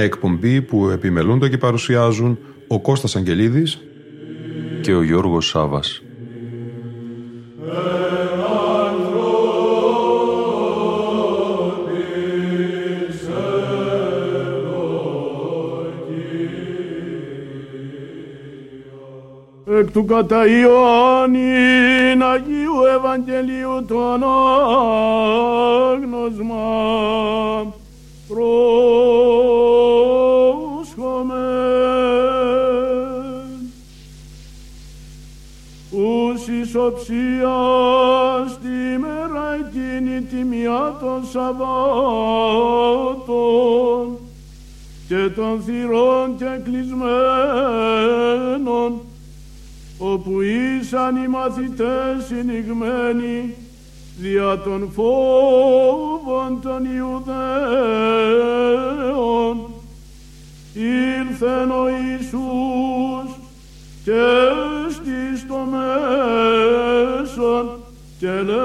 Μια εκπομπή που επιμελούνται και παρουσιάζουν ο Κώστας Αγγελίδης και ο Γιώργος Σάβας. Εκ του κατά Ιωάννη Αγίου Ευαγγελίου το ανάγνωσμα ισοψία στη μέρα εκείνη τιμιά των Σαββάτων και των θυρών και κλεισμένων όπου ήσαν οι μαθητές συνηγμένοι δια των φόβων των Ιουδαίων. Ήλθεν ο Ιησούς και και λέγει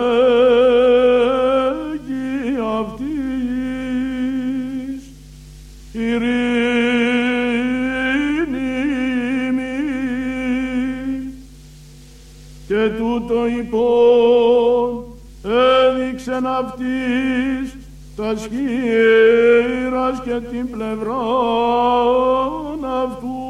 αυτής ειρήνη και τούτο υπόν έδειξεν αυτής τα σχήρας και την πλευρά αυτού.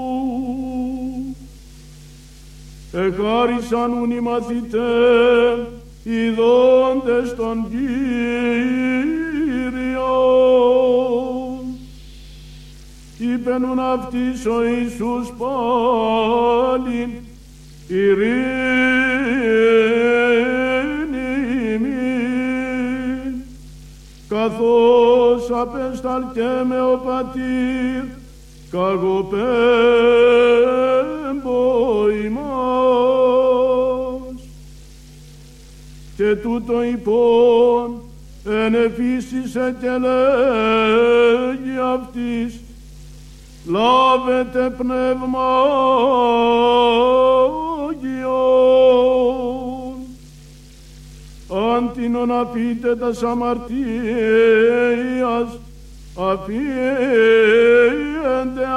Εχάρισαν ουν οι μαθητές ειδώντες τον Κύριο. Είπενουν αυτής ο Ιησούς πάλιν ειρήνη ημίν καθώς απεσταλκέμε ο Πατήρ καγοπέμπω ημάς και τούτο υπόν ενεφύσισε και λέγει αυτής λάβετε πνεύμα Άγιον αντινον αφήτε τα αμαρτίας αφιέντε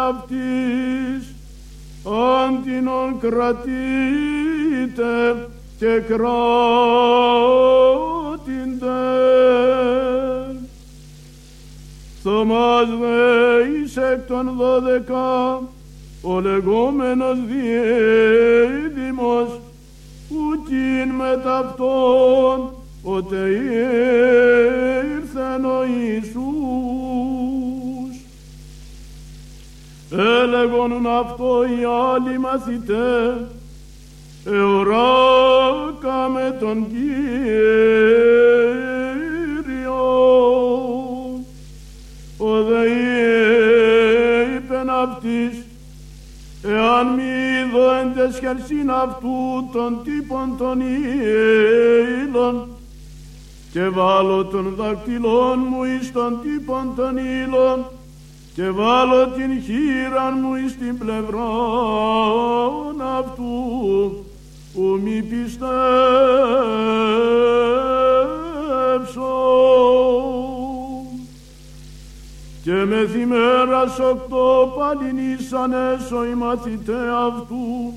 αυτής. Αντινον κρατείτε και κράτηντε. Θωμάς εις εκ των δώδεκα ο λεγόμενος διέδημος ούκιν με ταυτόν οτε ήρθεν ο Ιησούς. Έλεγον αυτό οι άλλοι μαθητές εωράκα με τον Κύριο. Ο δε είπεν αυτής εάν μη είδω εν τεσχερσίν αυτού των τύπων των ύλων και βάλω των δακτυλών μου εις των τύπων των ύλων και βάλω την χείρα μου εις την πλευρά αυτού που μη πιστεύσω και με θυμέρας οκτώ παλινήσαν έσω οι μαθητέ αυτού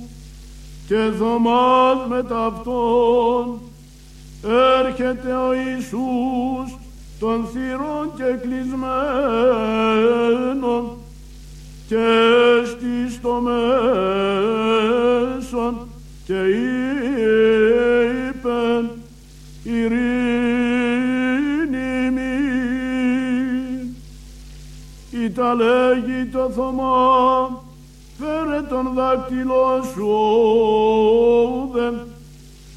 και δωμάτ με ταυτόν έρχεται ο Ιησούς των θυρών και κλεισμένων και στις το μέσον και είπεν ειρήνη μην Ήτα λέγει το Θωμά φέρε τον δάκτυλο σου όδεν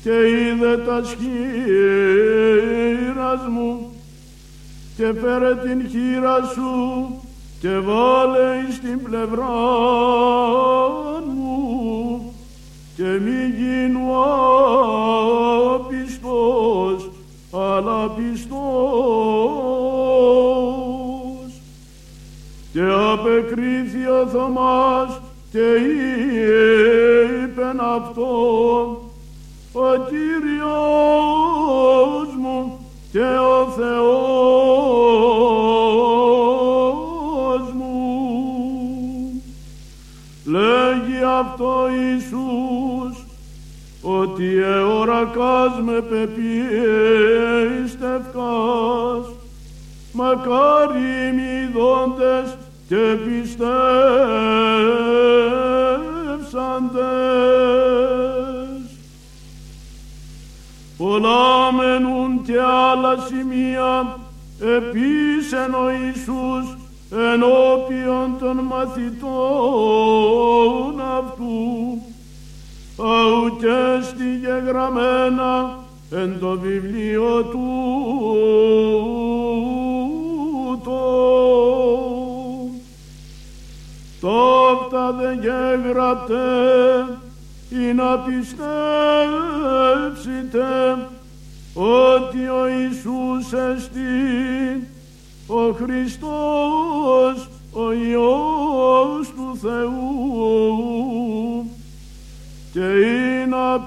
και είδε τα σχήρια και φέρε την χείρα σου και βάλε εις την πλευρά μου και μη γίνω απιστός αλλά πιστός και απεκρίθη ο Θωμάς και είπεν αυτό ο Κύριος μου και ο Θεός μου. Λέγει αυτό Ιησούς ότι εωρακάς με πεπίστευκας μακάρι μη δόντες και πιστεύσαντες. Πολλά μενούν και άλλα σημεία επίσεν ο Ιησούς ενώπιον των μαθητών αυτού αου και στη γεγραμμένα εν το βιβλίο του Τόφτα δε γέγραπτε ή να πιστέψετε ότι ο Ιησούς εστί ο Χριστός ο Υιός του Θεού και ή να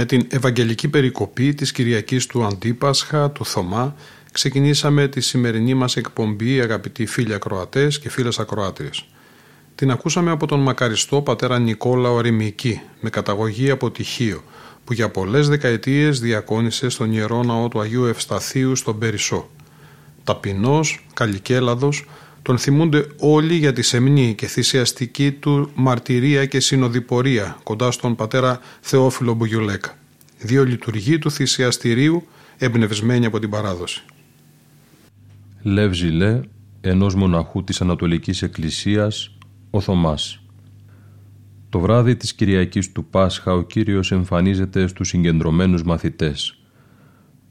Με την Ευαγγελική Περικοπή της Κυριακής του Αντίπασχα, του Θωμά, ξεκινήσαμε τη σημερινή μας εκπομπή αγαπητοί φίλοι ακροατές και φίλες ακροάτριες. Την ακούσαμε από τον μακαριστό πατέρα Νικόλα Ορημική, με καταγωγή από Τυχείο, που για πολλές δεκαετίες διακόνησε στον Ιερό Ναό του Αγίου Ευσταθείου στον Περισσό. Ταπεινός, καλικέλαδος, τον θυμούνται όλοι για τη σεμνή και θυσιαστική του μαρτυρία και συνοδοιπορία κοντά στον πατέρα Θεόφιλο Μπουγιουλέκα. Δύο λειτουργοί του θυσιαστηρίου εμπνευσμένοι από την παράδοση. Λεύ Ζηλέ, ενός μοναχού της Ανατολικής Εκκλησίας, ο Θωμάς. Το βράδυ της Κυριακής του Πάσχα ο Κύριος εμφανίζεται στους συγκεντρωμένους μαθητές.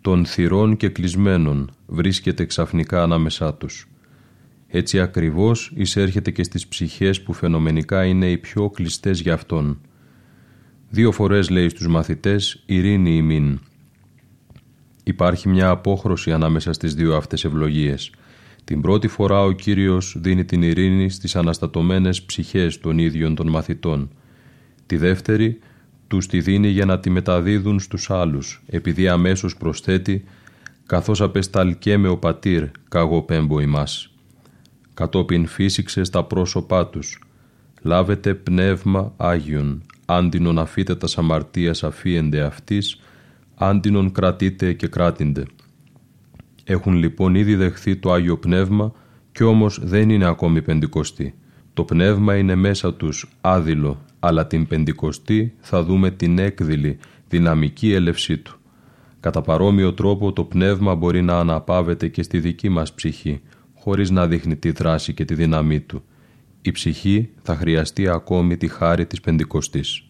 Των θυρών και κλεισμένων βρίσκεται ξαφνικά ανάμεσά τους. Έτσι ακριβώς εισέρχεται και στις ψυχές που φαινομενικά είναι οι πιο κλειστές για Αυτόν. Δύο φορές λέει στους μαθητές «Ειρήνη ημίν». Υπάρχει μια απόχρωση ανάμεσα στις δύο αυτές ευλογίες. Την πρώτη φορά ο Κύριος δίνει την ειρήνη στις αναστατωμένες ψυχές των ίδιων των μαθητών. Τη δεύτερη τους τη δίνει για να τη μεταδίδουν στους άλλους, επειδή αμέσως προσθέτει «καθώς απεσταλκέ ο πατήρ, καγώ πέμπω ημάς» κατόπιν φύσηξε στα πρόσωπά τους. Λάβετε πνεύμα Άγιον, άντινον αφείτε τα αμαρτίας αφίεντε αυτής, άντινον κρατείτε και κράτηντε. Έχουν λοιπόν ήδη δεχθεί το Άγιο Πνεύμα κι όμως δεν είναι ακόμη πεντηκοστή. Το Πνεύμα είναι μέσα τους άδειλο, αλλά την πεντηκοστή θα δούμε την έκδηλη, δυναμική έλευσή του. Κατά παρόμοιο τρόπο το Πνεύμα μπορεί να αναπάβεται και στη δική μας ψυχή, χωρίς να δείχνει τη δράση και τη δύναμή του. Η ψυχή θα χρειαστεί ακόμη τη χάρη της Πεντηκοστής.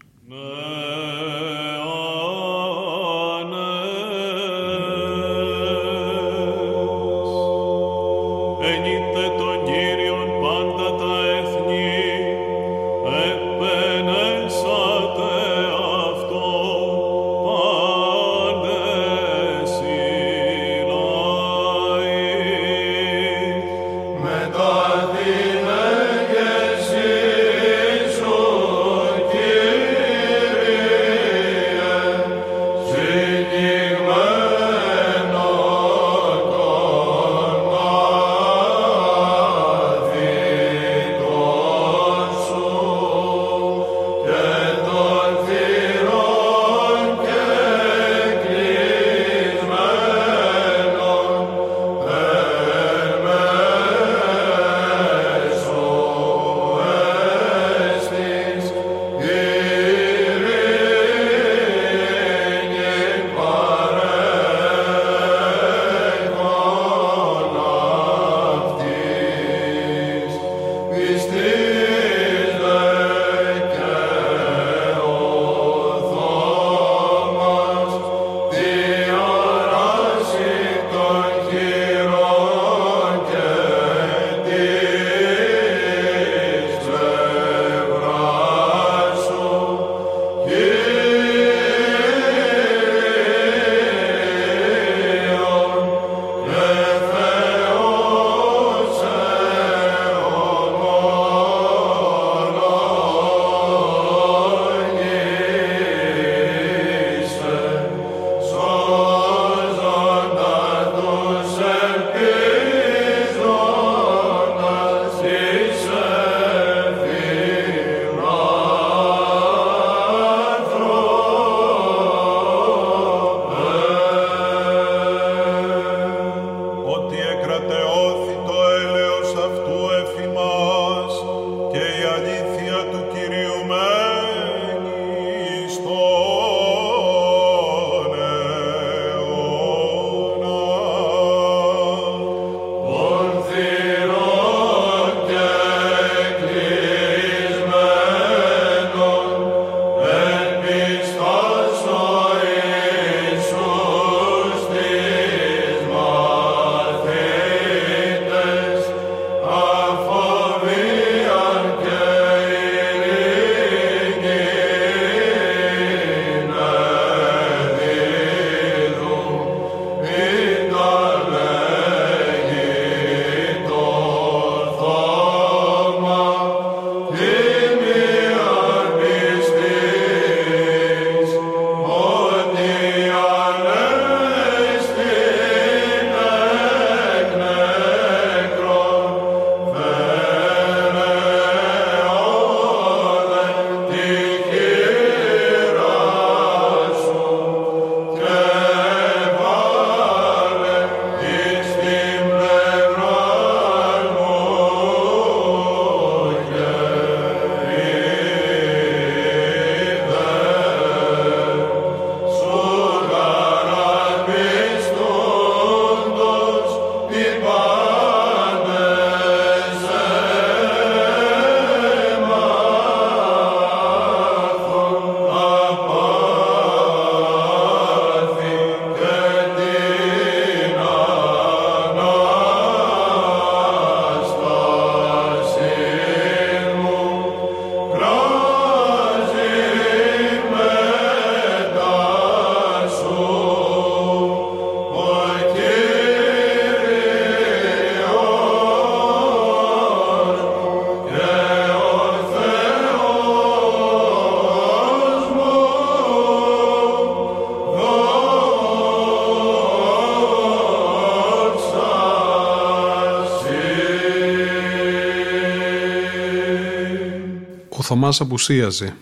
Θωμάς απουσίαζε.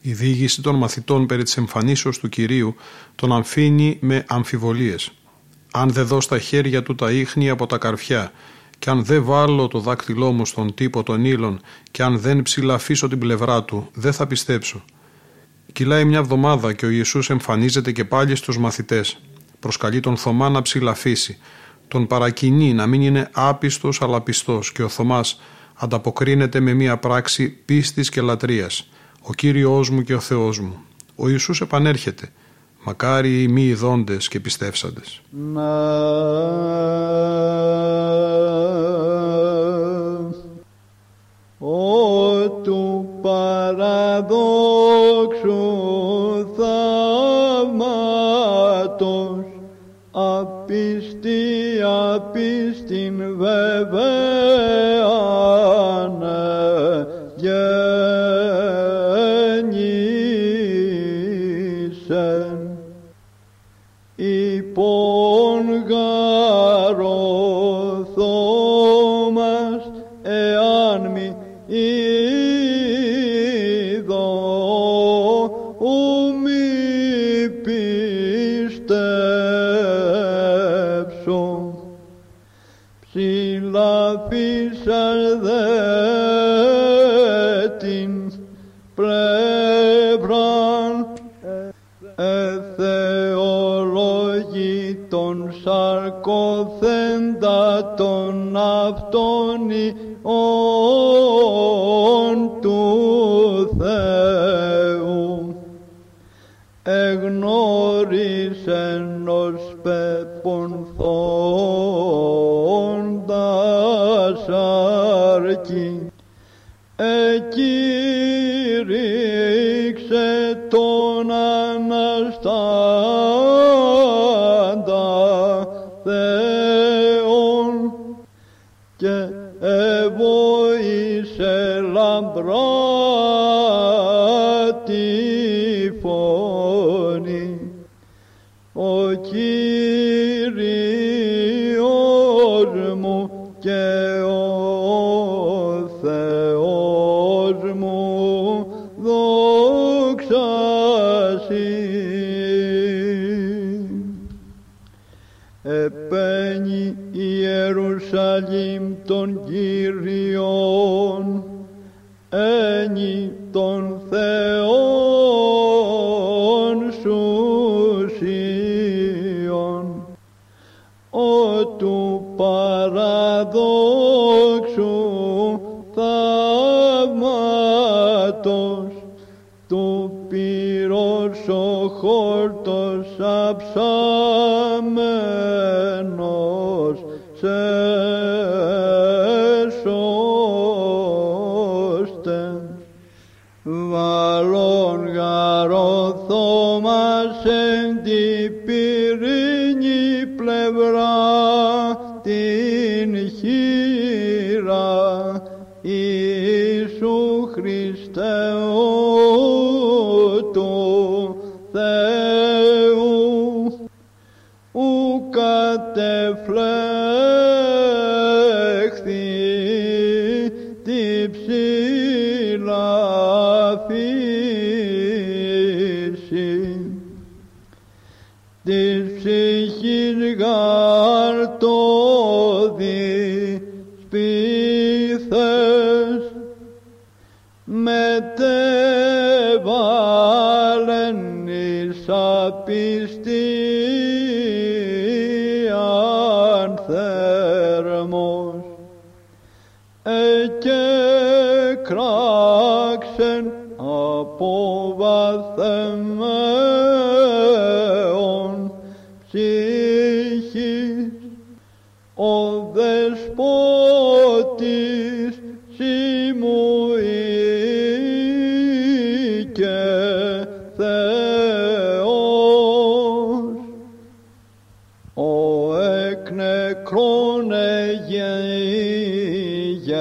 Η διήγηση των μαθητών περί της εμφανίσεως του Κυρίου τον αμφίνει με αμφιβολίες. Αν δεν δω στα χέρια του τα ίχνη από τα καρφιά και αν δεν βάλω το δάκτυλό μου στον τύπο των ύλων και αν δεν ψηλαφίσω την πλευρά του, δεν θα πιστέψω. Κυλάει μια εβδομάδα και ο Ιησούς εμφανίζεται και πάλι στους μαθητές. Προσκαλεί τον Θωμά να ψηλαφίσει. Τον παρακινεί να μην είναι άπιστος αλλά πιστός και ο Θωμάς ανταποκρίνεται με μια πράξη πίστης και λατρείας. Ο Κύριος μου και ο Θεός μου. Ο Ιησούς επανέρχεται. Μακάρι οι μη ειδώντες και πιστεύσαντες. Σαρκοθέντα των αυτών και κράξεν από βαθεμένα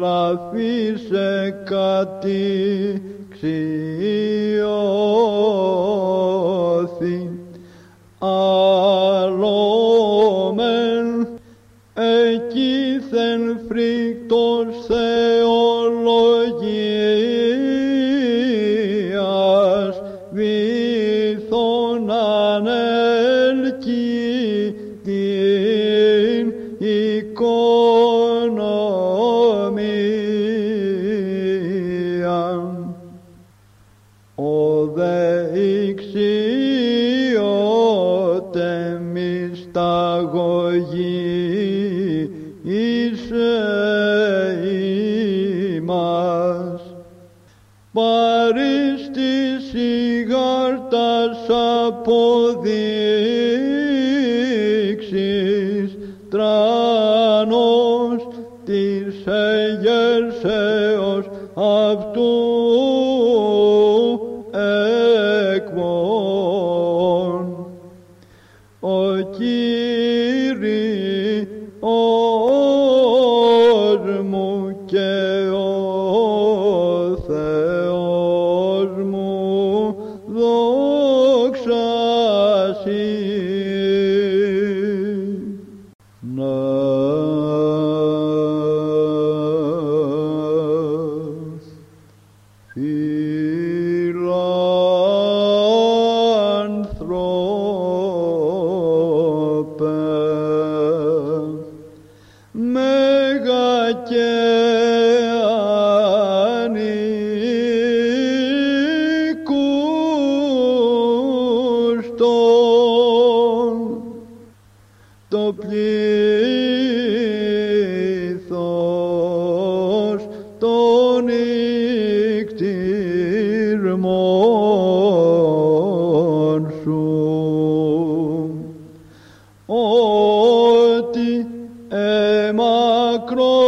λαθεί σε κατηξιώθη αλόμεν εκείθεν φρικτός θεολογίας βήθων ανέλκει την εικόνα.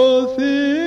all things.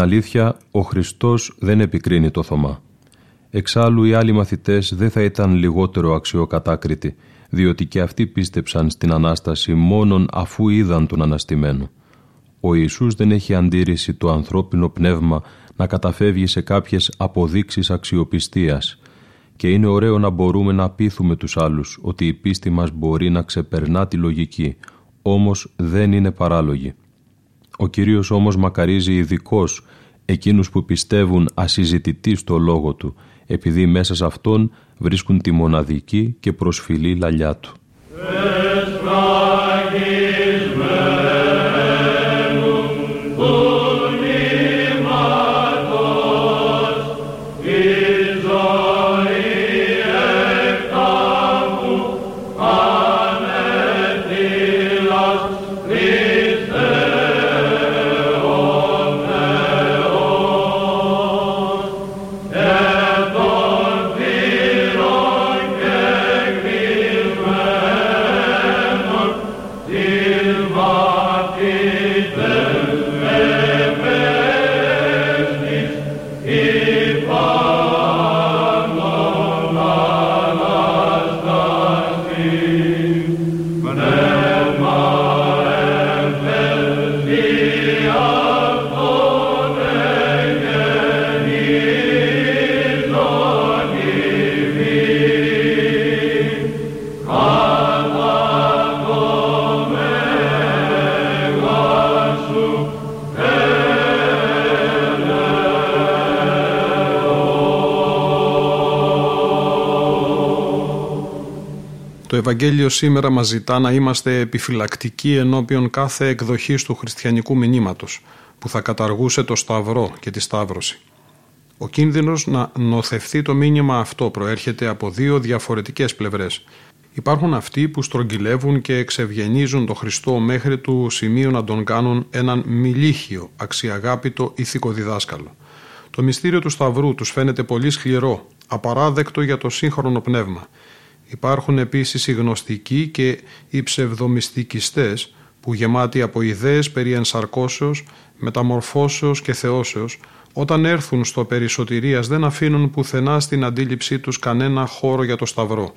Την αλήθεια, ο Χριστός δεν επικρίνει το Θωμά. Εξάλλου οι άλλοι μαθητές δεν θα ήταν λιγότερο αξιοκατάκριτοι, διότι και αυτοί πίστεψαν στην Ανάσταση μόνον αφού είδαν τον Αναστημένο. Ο Ιησούς δεν έχει αντίρρηση το ανθρώπινο πνεύμα να καταφεύγει σε κάποιες αποδείξεις αξιοπιστίας και είναι ωραίο να μπορούμε να πείθουμε τους άλλους ότι η πίστη μας μπορεί να ξεπερνά τη λογική, όμως δεν είναι παράλογη. Ο Κύριος όμως μακαρίζει ειδικώς εκείνους που πιστεύουν ασυζητητή στο λόγο Του, επειδή μέσα σε Αυτόν βρίσκουν τη μοναδική και προσφυλή λαλιά Του. Ευαγγέλιο σήμερα μας ζητά να είμαστε επιφυλακτικοί ενώπιον κάθε εκδοχής του χριστιανικού μηνύματος που θα καταργούσε το σταυρό και τη σταύρωση. Ο κίνδυνος να νοθευθεί το μήνυμα αυτό προέρχεται από δύο διαφορετικές πλευρές. Υπάρχουν αυτοί που στρογγυλεύουν και εξευγενίζουν το Χριστό μέχρι του σημείου να τον κάνουν έναν μιλίχιο, αξιαγάπητο ηθικό διδάσκαλο. Το μυστήριο του Σταυρού τους φαίνεται πολύ σκληρό, απαράδεκτο για το σύγχρονο πνεύμα Υπάρχουν επίσης οι γνωστικοί και οι ψευδομυστικιστές που γεμάτοι από ιδέες περί ενσαρκώσεως, μεταμορφώσεως και θεώσεως, όταν έρθουν στο περισσοτηρίας δεν αφήνουν πουθενά στην αντίληψή τους κανένα χώρο για το σταυρό.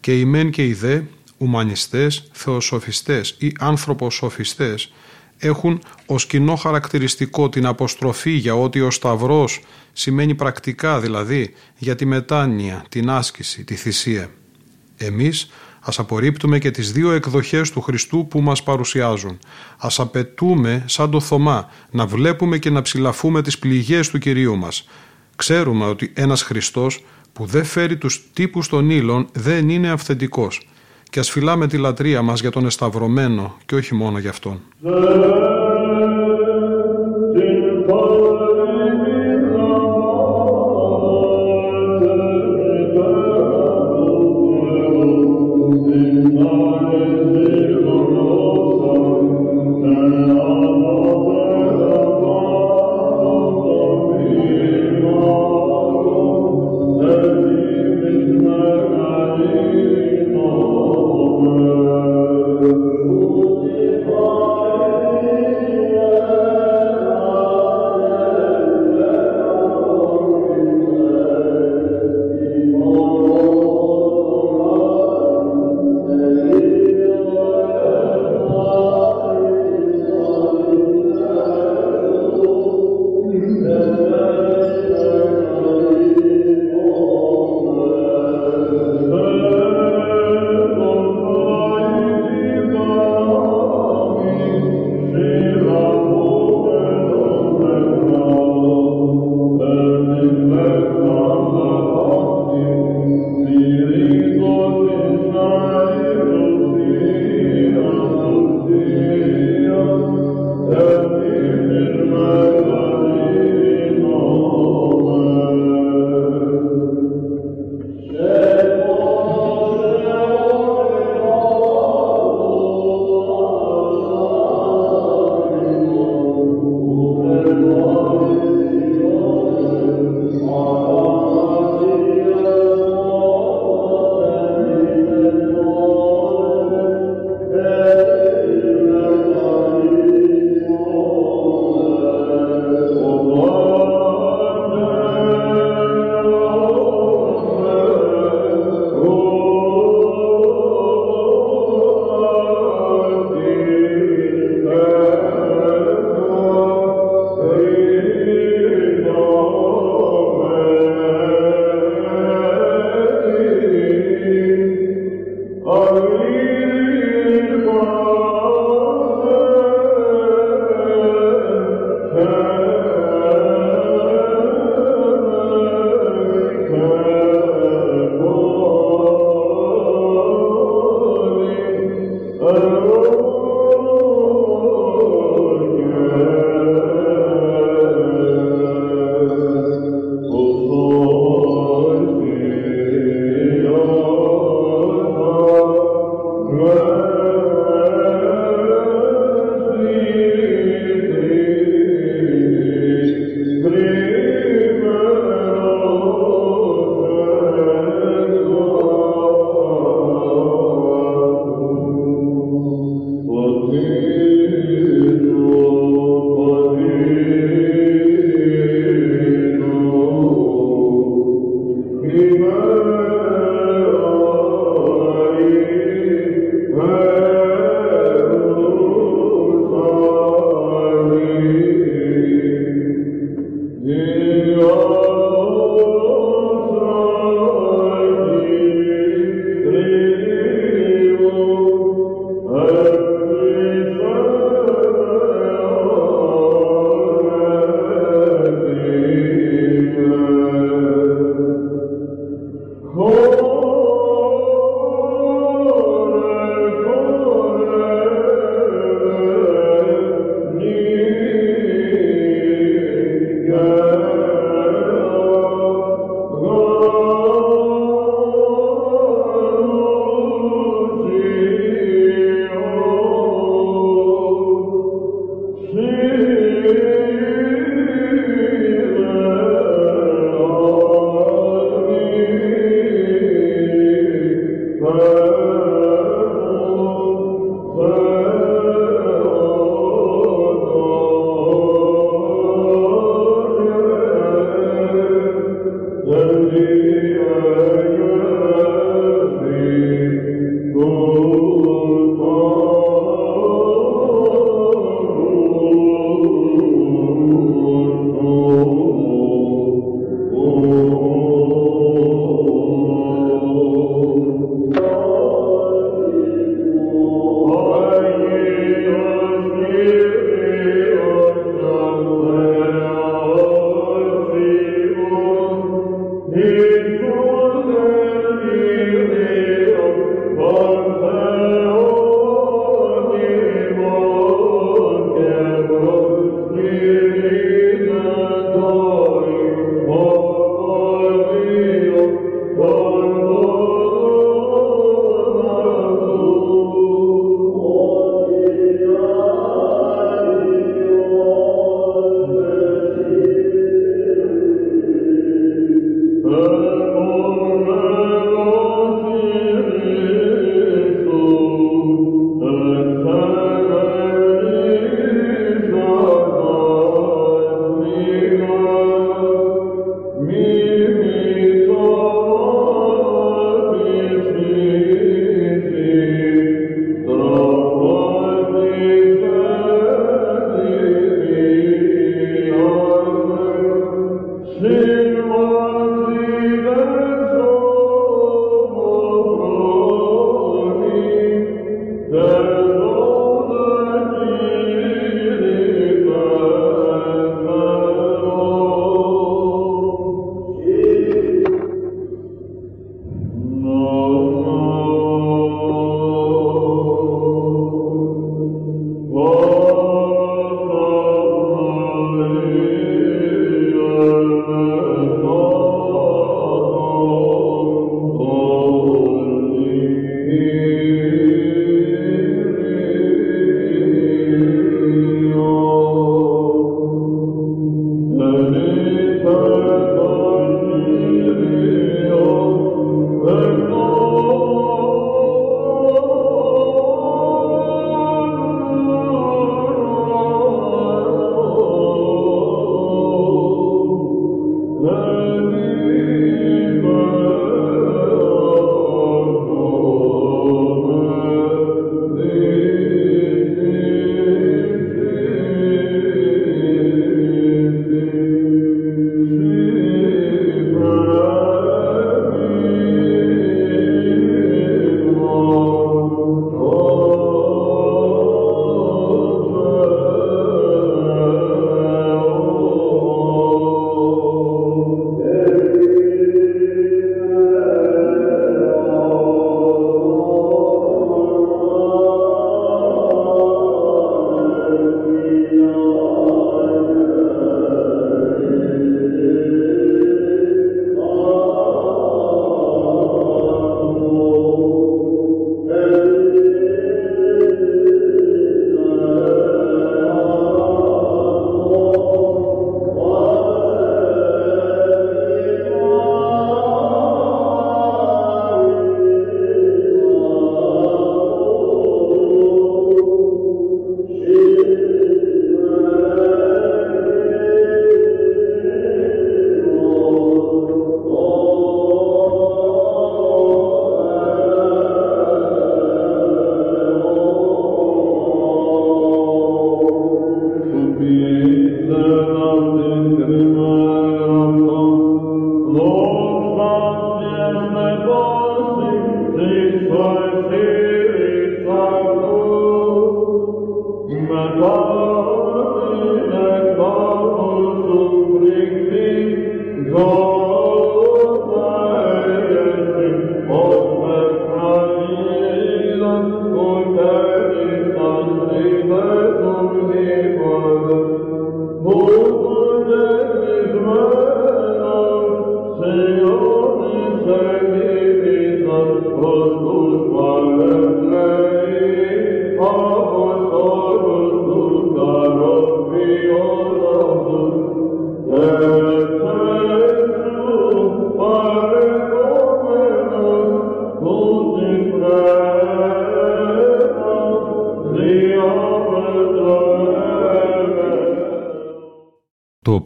Και οι μεν και οι δε, ουμανιστές, θεοσοφιστές ή άνθρωποσοφιστές, έχουν ως κοινό χαρακτηριστικό την αποστροφή για ότι ο σταυρός σημαίνει πρακτικά δηλαδή για τη μετάνοια, την άσκηση, τη θυσία. Εμείς ας απορρίπτουμε και τις δύο εκδοχές του Χριστού που μας παρουσιάζουν. Ας απαιτούμε σαν το Θωμά να βλέπουμε και να ψηλαφούμε τις πληγές του Κυρίου μας. Ξέρουμε ότι ένας Χριστός που δεν φέρει τους τύπους των ύλων δεν είναι αυθεντικός και ας φυλάμε τη λατρεία μας για τον εσταυρωμένο και όχι μόνο για Αυτόν.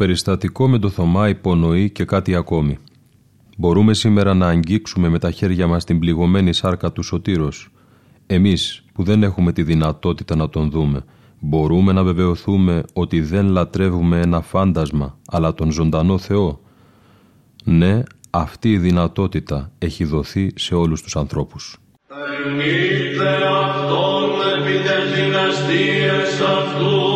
Περιστατικό με το Θωμά υπονοεί και κάτι ακόμη. Μπορούμε σήμερα να αγγίξουμε με τα χέρια μας την πληγωμένη σάρκα του Σωτήρος. Εμείς που δεν έχουμε τη δυνατότητα να τον δούμε, μπορούμε να βεβαιωθούμε ότι δεν λατρεύουμε ένα φάντασμα, αλλά τον ζωντανό Θεό. Ναι, αυτή η δυνατότητα έχει δοθεί σε όλους τους ανθρώπους. αυτόν επί αυτού,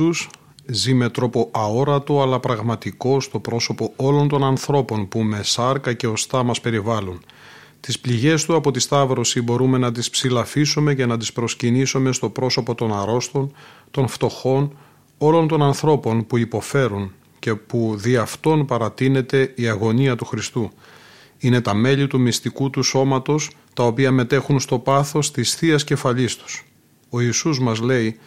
Ιησούς ζει με τρόπο αόρατο αλλά πραγματικό στο πρόσωπο όλων των ανθρώπων που με σάρκα και οστά μας περιβάλλουν. Τις πληγές του από τη Σταύρωση μπορούμε να τις ψηλαφίσουμε και να τις προσκυνήσουμε στο πρόσωπο των αρρώστων, των φτωχών, όλων των ανθρώπων που υποφέρουν και που δι' αυτόν παρατείνεται η αγωνία του Χριστού. Είναι τα μέλη του μυστικού του σώματος τα οποία μετέχουν στο πάθος της Θείας Κεφαλής τους. Ο Ιησούς μας λέει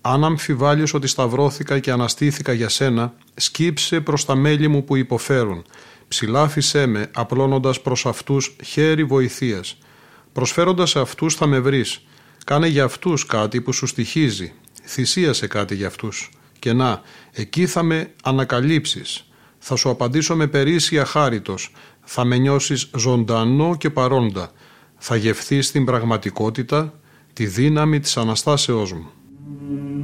αν αμφιβάλλεις ότι σταυρώθηκα και αναστήθηκα για σένα, σκύψε προς τα μέλη μου που υποφέρουν. Ψηλάφισέ με, απλώνοντας προς αυτούς χέρι βοηθείας. Προσφέροντας σε αυτούς θα με βρεις. Κάνε για αυτούς κάτι που σου στοιχίζει. Θυσίασε κάτι για αυτούς. Και να, εκεί θα με ανακαλύψεις. Θα σου απαντήσω με περίσσια χάριτος. Θα με νιώσεις ζωντανό και παρόντα. Θα γευθείς την πραγματικότητα, τη δύναμη της Αναστάσεώς μου. Amen.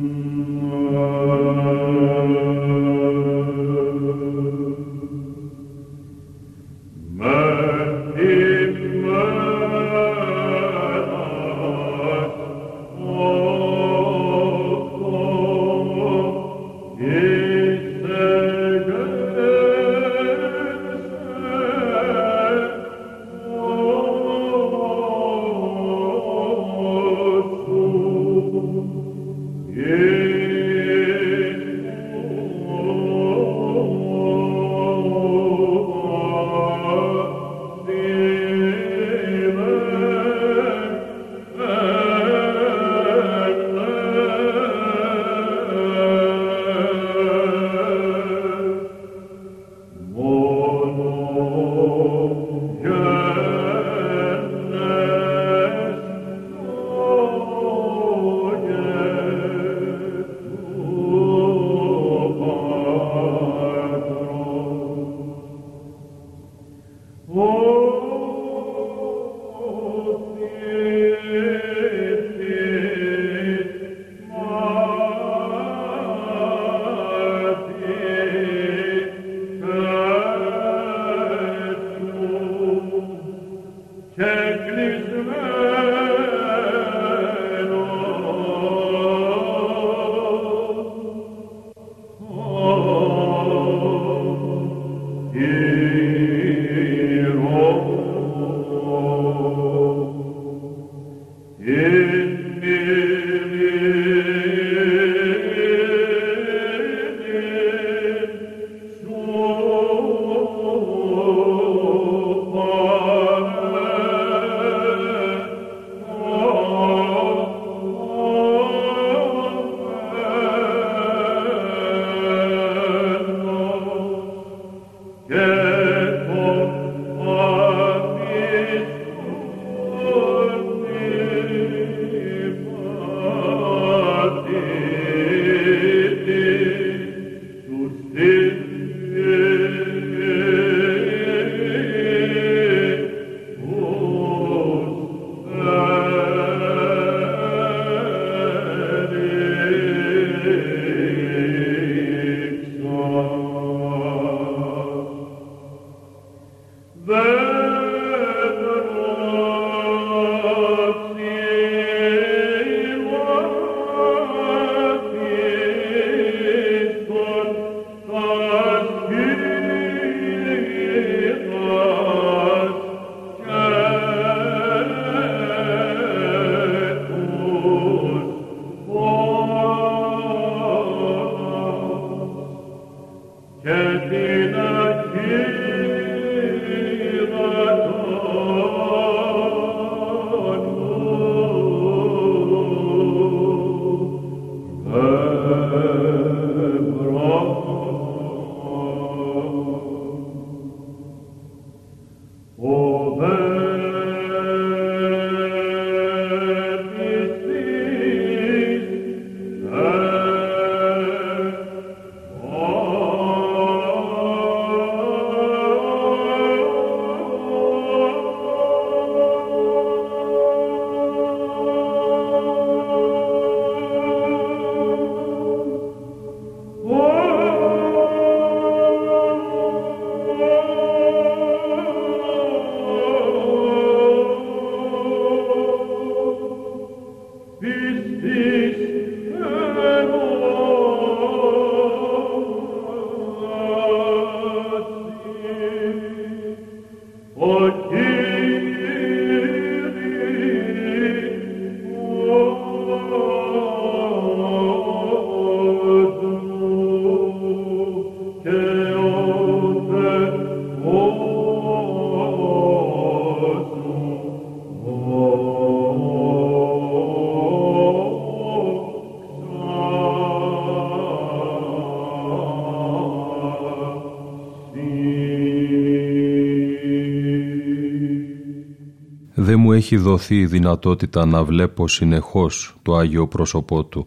Έχει δοθεί η δυνατότητα να βλέπω συνεχώς το Άγιο πρόσωπό Του,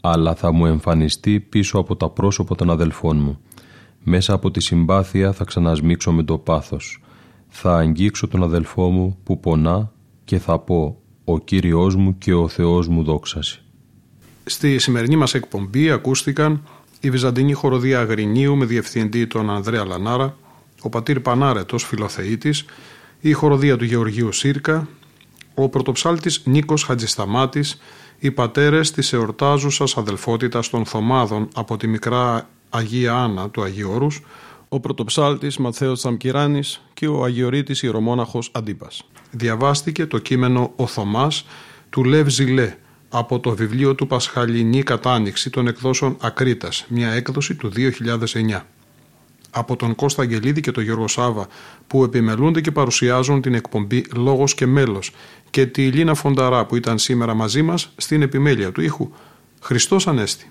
αλλά θα μου εμφανιστεί πίσω από τα πρόσωπα των αδελφών μου. Μέσα από τη συμπάθεια θα ξανασμίξω με το πάθος. Θα αγγίξω τον αδελφό μου που πονά και θα πω «Ο Κύριος μου και ο Θεός μου δόξαση». Στη σημερινή μας εκπομπή ακούστηκαν η Βυζαντινή Χοροδία Αγρινίου με διευθυντή τον Ανδρέα Λανάρα, ο πατήρ Πανάρετος Φιλοθεήτης, η χοροδία του Γεωργίου Σύρκα, ο πρωτοψάλτης Νίκος Χατζισταμάτης, οι πατέρες της εορτάζουσας αδελφότητας των Θωμάδων από τη μικρά Αγία Άννα του Αγίου Όρους, ο πρωτοψάλτης Ματθαίος Τσαμκυράνης και ο Αγιορείτης Ιερομόναχος Αντίπας. Διαβάστηκε το κείμενο «Ο Θωμάς» του Λεύ Ζηλέ από το βιβλίο του Πασχαλινή Κατάνοιξη των εκδόσεων Ακρίτας, μια έκδοση του 2009 από τον Κώστα Αγγελίδη και τον Γιώργο Σάβα που επιμελούνται και παρουσιάζουν την εκπομπή «Λόγος και μέλος» και τη Λίνα Φονταρά που ήταν σήμερα μαζί μας στην επιμέλεια του ήχου «Χριστός Ανέστη».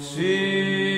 See.